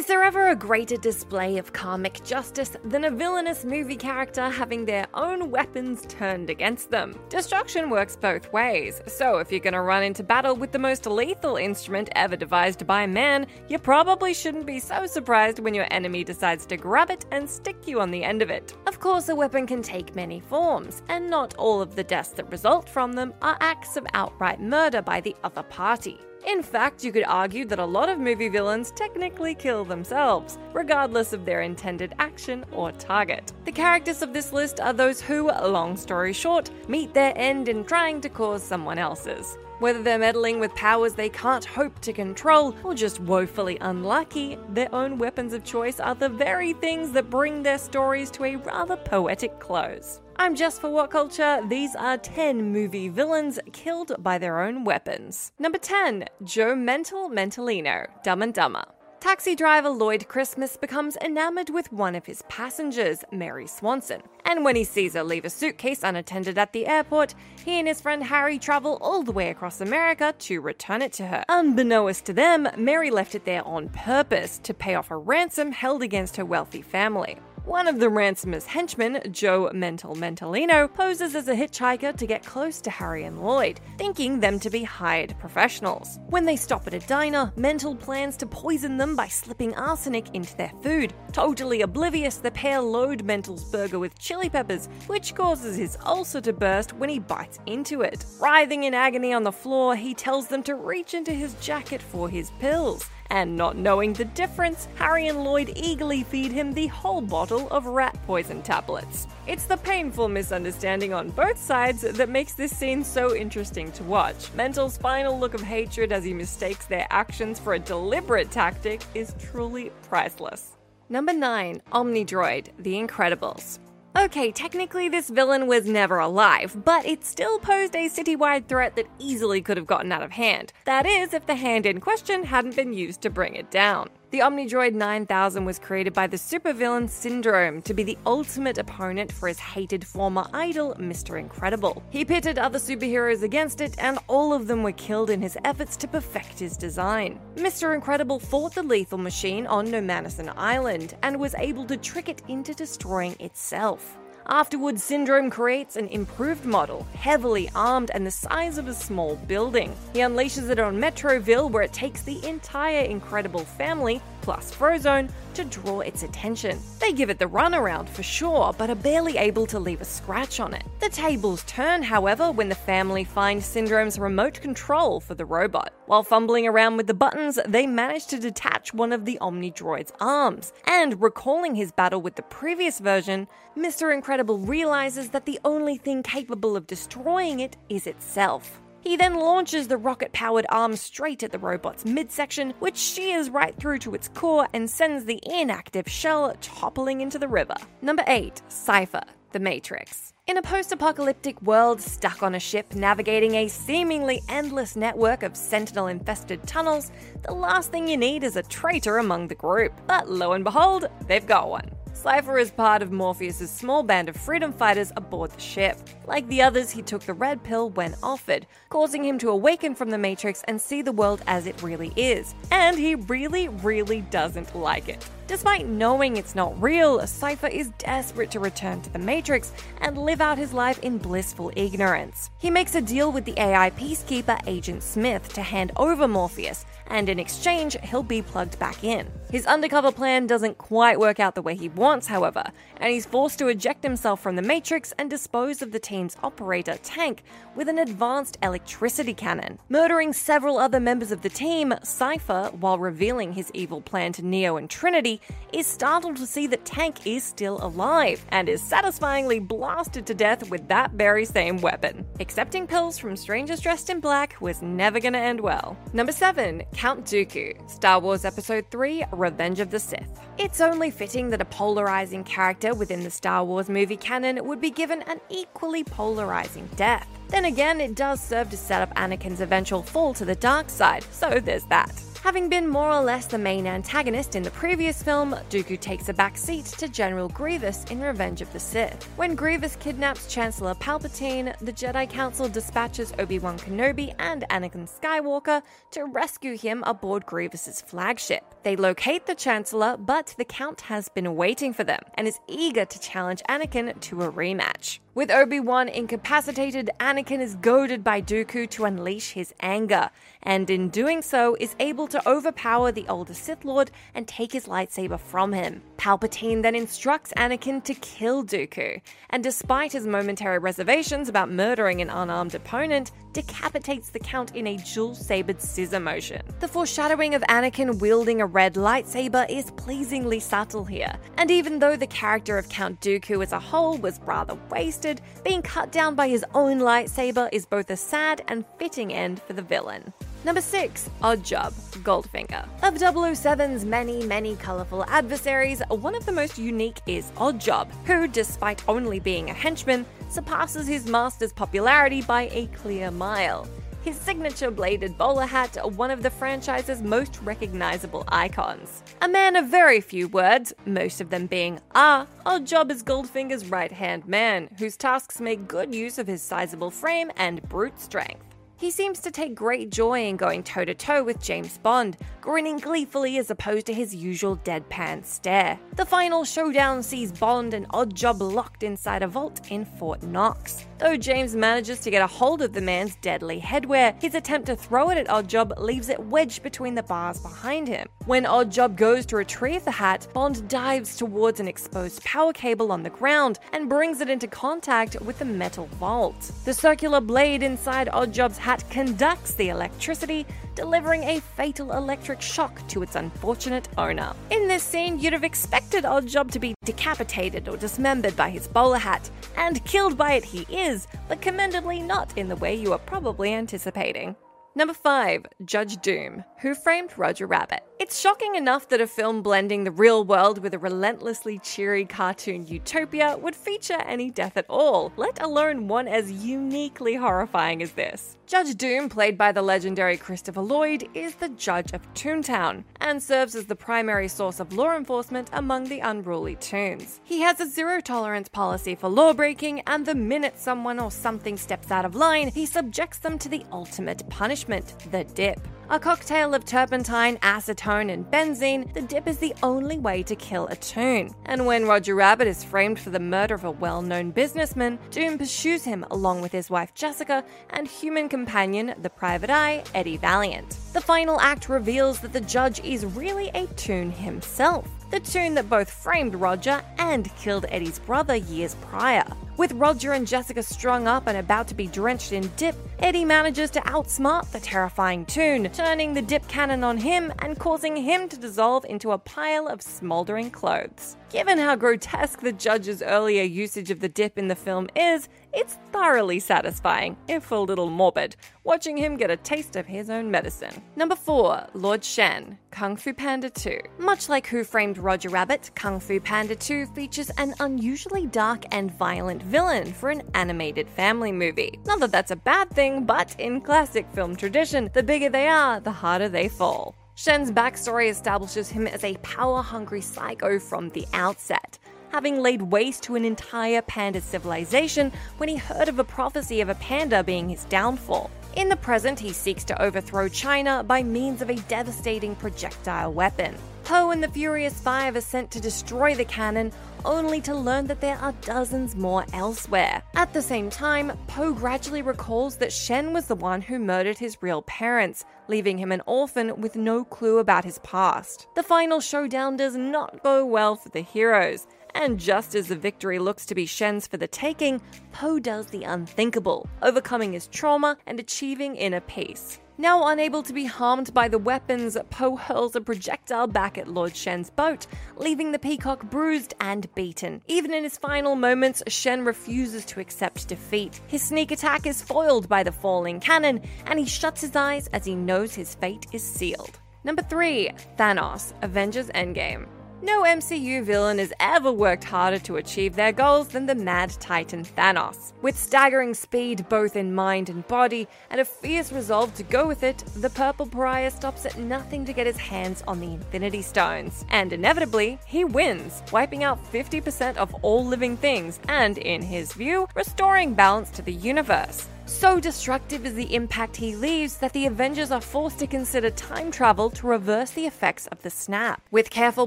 Is there ever a greater display of karmic justice than a villainous movie character having their own weapons turned against them? Destruction works both ways, so if you're gonna run into battle with the most lethal instrument ever devised by man, you probably shouldn't be so surprised when your enemy decides to grab it and stick you on the end of it. Of course, a weapon can take many forms, and not all of the deaths that result from them are acts of outright murder by the other party. In fact, you could argue that a lot of movie villains technically kill themselves, regardless of their intended action or target. The characters of this list are those who, long story short, meet their end in trying to cause someone else's. Whether they're meddling with powers they can't hope to control, or just woefully unlucky, their own weapons of choice are the very things that bring their stories to a rather poetic close. I'm Just for WhatCulture. These are 10 movie villains killed by their own weapons. Number 10, Joe Mental Mentalino, Dumb and Dumber. Taxi driver Lloyd Christmas becomes enamored with one of his passengers, Mary Swanson. And when he sees her leave a suitcase unattended at the airport, he and his friend Harry travel all the way across America to return it to her. Unbeknownst to them, Mary left it there on purpose to pay off a ransom held against her wealthy family. One of the ransomers' henchmen, Joe Mental Mentalino, poses as a hitchhiker to get close to Harry and Lloyd, thinking them to be hired professionals. When they stop at a diner, Mental plans to poison them by slipping arsenic into their food. Totally oblivious, the pair load Mental's burger with chili peppers, which causes his ulcer to burst when he bites into it. Writhing in agony on the floor, he tells them to reach into his jacket for his pills. And not knowing the difference, Harry and Lloyd eagerly feed him the whole bottle of rat poison tablets. It's the painful misunderstanding on both sides that makes this scene so interesting to watch. Mental's final look of hatred as he mistakes their actions for a deliberate tactic is truly priceless. Number 9 Omnidroid The Incredibles. Okay, technically, this villain was never alive, but it still posed a citywide threat that easily could have gotten out of hand. That is, if the hand in question hadn't been used to bring it down. The Omnidroid 9000 was created by the supervillain Syndrome to be the ultimate opponent for his hated former idol, Mr. Incredible. He pitted other superheroes against it, and all of them were killed in his efforts to perfect his design. Mr. Incredible fought the lethal machine on Nomanison Island and was able to trick it into destroying itself. Afterwards, Syndrome creates an improved model, heavily armed and the size of a small building. He unleashes it on Metroville, where it takes the entire Incredible family, plus Frozone, to draw its attention. They give it the runaround for sure, but are barely able to leave a scratch on it. The tables turn, however, when the family find Syndrome's remote control for the robot. While fumbling around with the buttons, they manage to detach one of the Omnidroid's arms. And recalling his battle with the previous version, Mr. Incredible realizes that the only thing capable of destroying it is itself. He then launches the rocket powered arm straight at the robot's midsection, which shears right through to its core and sends the inactive shell toppling into the river. Number 8 Cypher, The Matrix. In a post apocalyptic world stuck on a ship navigating a seemingly endless network of sentinel infested tunnels, the last thing you need is a traitor among the group. But lo and behold, they've got one. Cypher is part of Morpheus' small band of freedom fighters aboard the ship. Like the others, he took the red pill when offered, causing him to awaken from the Matrix and see the world as it really is. And he really, really doesn't like it. Despite knowing it's not real, Cypher is desperate to return to the Matrix and live out his life in blissful ignorance. He makes a deal with the AI peacekeeper Agent Smith to hand over Morpheus, and in exchange, he'll be plugged back in. His undercover plan doesn't quite work out the way he wants, however, and he's forced to eject himself from the Matrix and dispose of the team's operator, Tank, with an advanced electricity cannon. Murdering several other members of the team, Cypher, while revealing his evil plan to Neo and Trinity, is startled to see that Tank is still alive and is satisfyingly blasted to death with that very same weapon. Accepting pills from strangers dressed in black was never gonna end well. Number 7. Count Dooku, Star Wars Episode 3 Revenge of the Sith. It's only fitting that a polarizing character within the Star Wars movie canon would be given an equally polarizing death. Then again, it does serve to set up Anakin's eventual fall to the dark side, so there's that. Having been more or less the main antagonist in the previous film, Dooku takes a back seat to General Grievous in Revenge of the Sith. When Grievous kidnaps Chancellor Palpatine, the Jedi Council dispatches Obi-Wan Kenobi and Anakin Skywalker to rescue him aboard Grievous's flagship. They locate the Chancellor, but the Count has been waiting for them and is eager to challenge Anakin to a rematch. With Obi Wan incapacitated, Anakin is goaded by Dooku to unleash his anger, and in doing so, is able to overpower the older Sith Lord and take his lightsaber from him. Palpatine then instructs Anakin to kill Dooku, and despite his momentary reservations about murdering an unarmed opponent, decapitates the Count in a dual sabered scissor motion. The foreshadowing of Anakin wielding a red lightsaber is pleasingly subtle here, and even though the character of Count Dooku as a whole was rather wasted, being cut down by his own lightsaber is both a sad and fitting end for the villain. Number 6. Oddjob, Goldfinger. Of 007's many, many colourful adversaries, one of the most unique is Oddjob, who, despite only being a henchman, surpasses his master's popularity by a clear mile. His signature bladed bowler hat, one of the franchise's most recognizable icons. A man of very few words, most of them being ah, Oddjob is Goldfinger's right hand man, whose tasks make good use of his sizable frame and brute strength. He seems to take great joy in going toe to toe with James Bond, grinning gleefully as opposed to his usual deadpan stare. The final showdown sees Bond and Oddjob locked inside a vault in Fort Knox. Though James manages to get a hold of the man's deadly headwear, his attempt to throw it at Oddjob leaves it wedged between the bars behind him. When Oddjob goes to retrieve the hat, Bond dives towards an exposed power cable on the ground and brings it into contact with the metal vault. The circular blade inside Oddjob's hat conducts the electricity, delivering a fatal electric shock to its unfortunate owner. In this scene, you'd have expected Oddjob to be decapitated or dismembered by his bowler hat, and killed by it he is, but commendably not in the way you are probably anticipating. Number 5. Judge Doom, Who Framed Roger Rabbit. It's shocking enough that a film blending the real world with a relentlessly cheery cartoon utopia would feature any death at all, let alone one as uniquely horrifying as this. Judge Doom, played by the legendary Christopher Lloyd, is the judge of Toontown and serves as the primary source of law enforcement among the unruly Toons. He has a zero tolerance policy for lawbreaking, and the minute someone or something steps out of line, he subjects them to the ultimate punishment the dip. A cocktail of turpentine, acetone, and benzene, the dip is the only way to kill a toon. And when Roger Rabbit is framed for the murder of a well known businessman, Doom pursues him along with his wife Jessica and human companion, the private eye, Eddie Valiant. The final act reveals that the judge is really a toon himself the toon that both framed Roger and killed Eddie's brother years prior. With Roger and Jessica strung up and about to be drenched in dip, Eddie manages to outsmart the terrifying toon, turning the dip cannon on him and causing him to dissolve into a pile of smoldering clothes. Given how grotesque the judge's earlier usage of the dip in the film is, it's thoroughly satisfying, if a little morbid, watching him get a taste of his own medicine. Number 4. Lord Shen, Kung Fu Panda 2. Much like Who Framed Roger Rabbit, Kung Fu Panda 2 features an unusually dark and violent villain for an animated family movie. Not that that's a bad thing, but in classic film tradition, the bigger they are, the harder they fall. Shen's backstory establishes him as a power hungry psycho from the outset, having laid waste to an entire panda civilization when he heard of a prophecy of a panda being his downfall. In the present, he seeks to overthrow China by means of a devastating projectile weapon. Po and the Furious Five are sent to destroy the cannon, only to learn that there are dozens more elsewhere. At the same time, Po gradually recalls that Shen was the one who murdered his real parents, leaving him an orphan with no clue about his past. The final showdown does not go well for the heroes. And just as the victory looks to be Shen's for the taking, Po does the unthinkable, overcoming his trauma and achieving inner peace. Now unable to be harmed by the weapons, Po hurls a projectile back at Lord Shen's boat, leaving the peacock bruised and beaten. Even in his final moments, Shen refuses to accept defeat. His sneak attack is foiled by the falling cannon, and he shuts his eyes as he knows his fate is sealed. Number 3 Thanos, Avengers Endgame. No MCU villain has ever worked harder to achieve their goals than the Mad Titan Thanos. With staggering speed both in mind and body, and a fierce resolve to go with it, the Purple Pariah stops at nothing to get his hands on the Infinity Stones. And inevitably, he wins, wiping out 50% of all living things, and, in his view, restoring balance to the universe. So destructive is the impact he leaves that the Avengers are forced to consider time travel to reverse the effects of the snap. With careful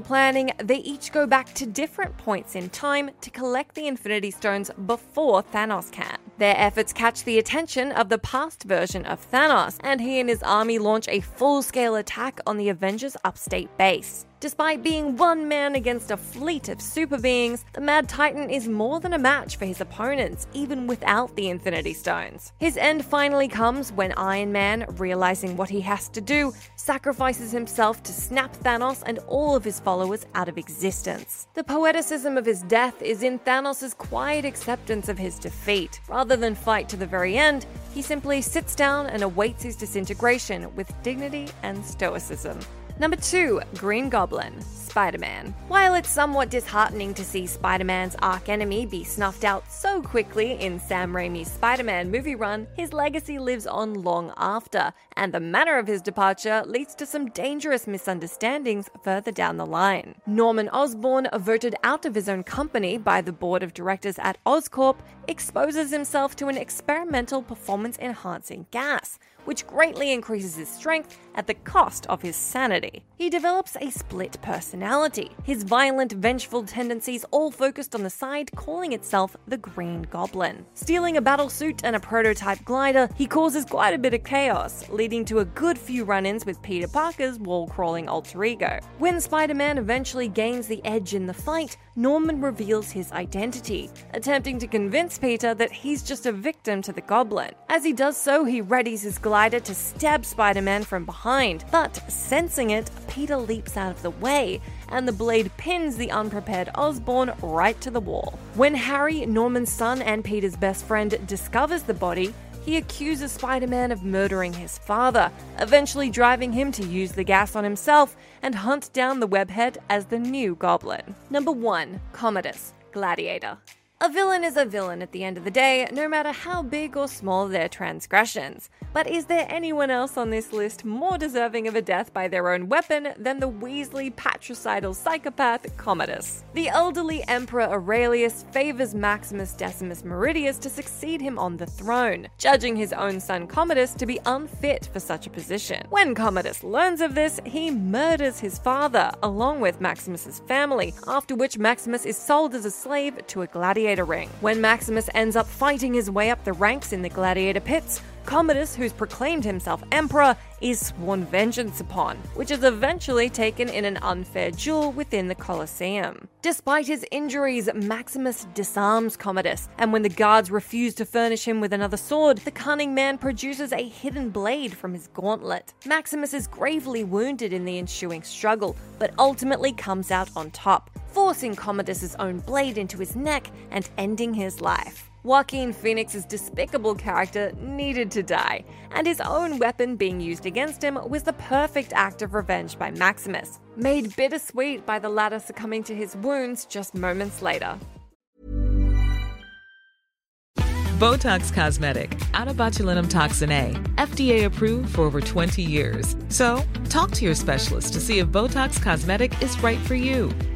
planning, they each go back to different points in time to collect the Infinity Stones before Thanos can. Their efforts catch the attention of the past version of Thanos, and he and his army launch a full scale attack on the Avengers' upstate base. Despite being one man against a fleet of super beings, the Mad Titan is more than a match for his opponents, even without the Infinity Stones. His end finally comes when Iron Man, realizing what he has to do, sacrifices himself to snap Thanos and all of his followers out of existence. The poeticism of his death is in Thanos' quiet acceptance of his defeat. Rather than fight to the very end, he simply sits down and awaits his disintegration with dignity and stoicism. Number 2, Green Goblin. Spider Man. While it's somewhat disheartening to see Spider Man's arch enemy be snuffed out so quickly in Sam Raimi's Spider Man movie run, his legacy lives on long after, and the manner of his departure leads to some dangerous misunderstandings further down the line. Norman Osborn, voted out of his own company by the board of directors at Oscorp, exposes himself to an experimental performance enhancing gas which greatly increases his strength at the cost of his sanity. He develops a split personality, his violent, vengeful tendencies all focused on the side calling itself the Green Goblin. Stealing a battlesuit and a prototype glider, he causes quite a bit of chaos, leading to a good few run ins with Peter Parker's wall crawling alter ego. When Spider Man eventually gains the edge in the fight, Norman reveals his identity, attempting to convince Peter that he's just a victim to the goblin. As he does so, he readies his glider to stab Spider Man from behind, but sensing it, Peter leaps out of the way, and the blade pins the unprepared Osborn right to the wall. When Harry, Norman's son, and Peter's best friend discovers the body, he accuses Spider Man of murdering his father, eventually driving him to use the gas on himself and hunt down the webhead as the new goblin. Number 1 Commodus, Gladiator. A villain is a villain at the end of the day, no matter how big or small their transgressions. But is there anyone else on this list more deserving of a death by their own weapon than the Weasley patricidal psychopath Commodus? The elderly Emperor Aurelius favors Maximus Decimus Meridius to succeed him on the throne, judging his own son Commodus to be unfit for such a position. When Commodus learns of this, he murders his father, along with Maximus's family, after which Maximus is sold as a slave to a gladiator ring. When Maximus ends up fighting his way up the ranks in the gladiator pits, Commodus, who's proclaimed himself emperor, is sworn vengeance upon, which is eventually taken in an unfair duel within the Colosseum. Despite his injuries, Maximus disarms Commodus, and when the guards refuse to furnish him with another sword, the cunning man produces a hidden blade from his gauntlet. Maximus is gravely wounded in the ensuing struggle, but ultimately comes out on top, forcing Commodus's own blade into his neck and ending his life. Joaquin Phoenix's despicable character needed to die, and his own weapon being used against him was the perfect act of revenge by Maximus, made bittersweet by the latter succumbing to his wounds just moments later. Botox Cosmetic, out of botulinum toxin A, FDA approved for over 20 years. So, talk to your specialist to see if Botox Cosmetic is right for you.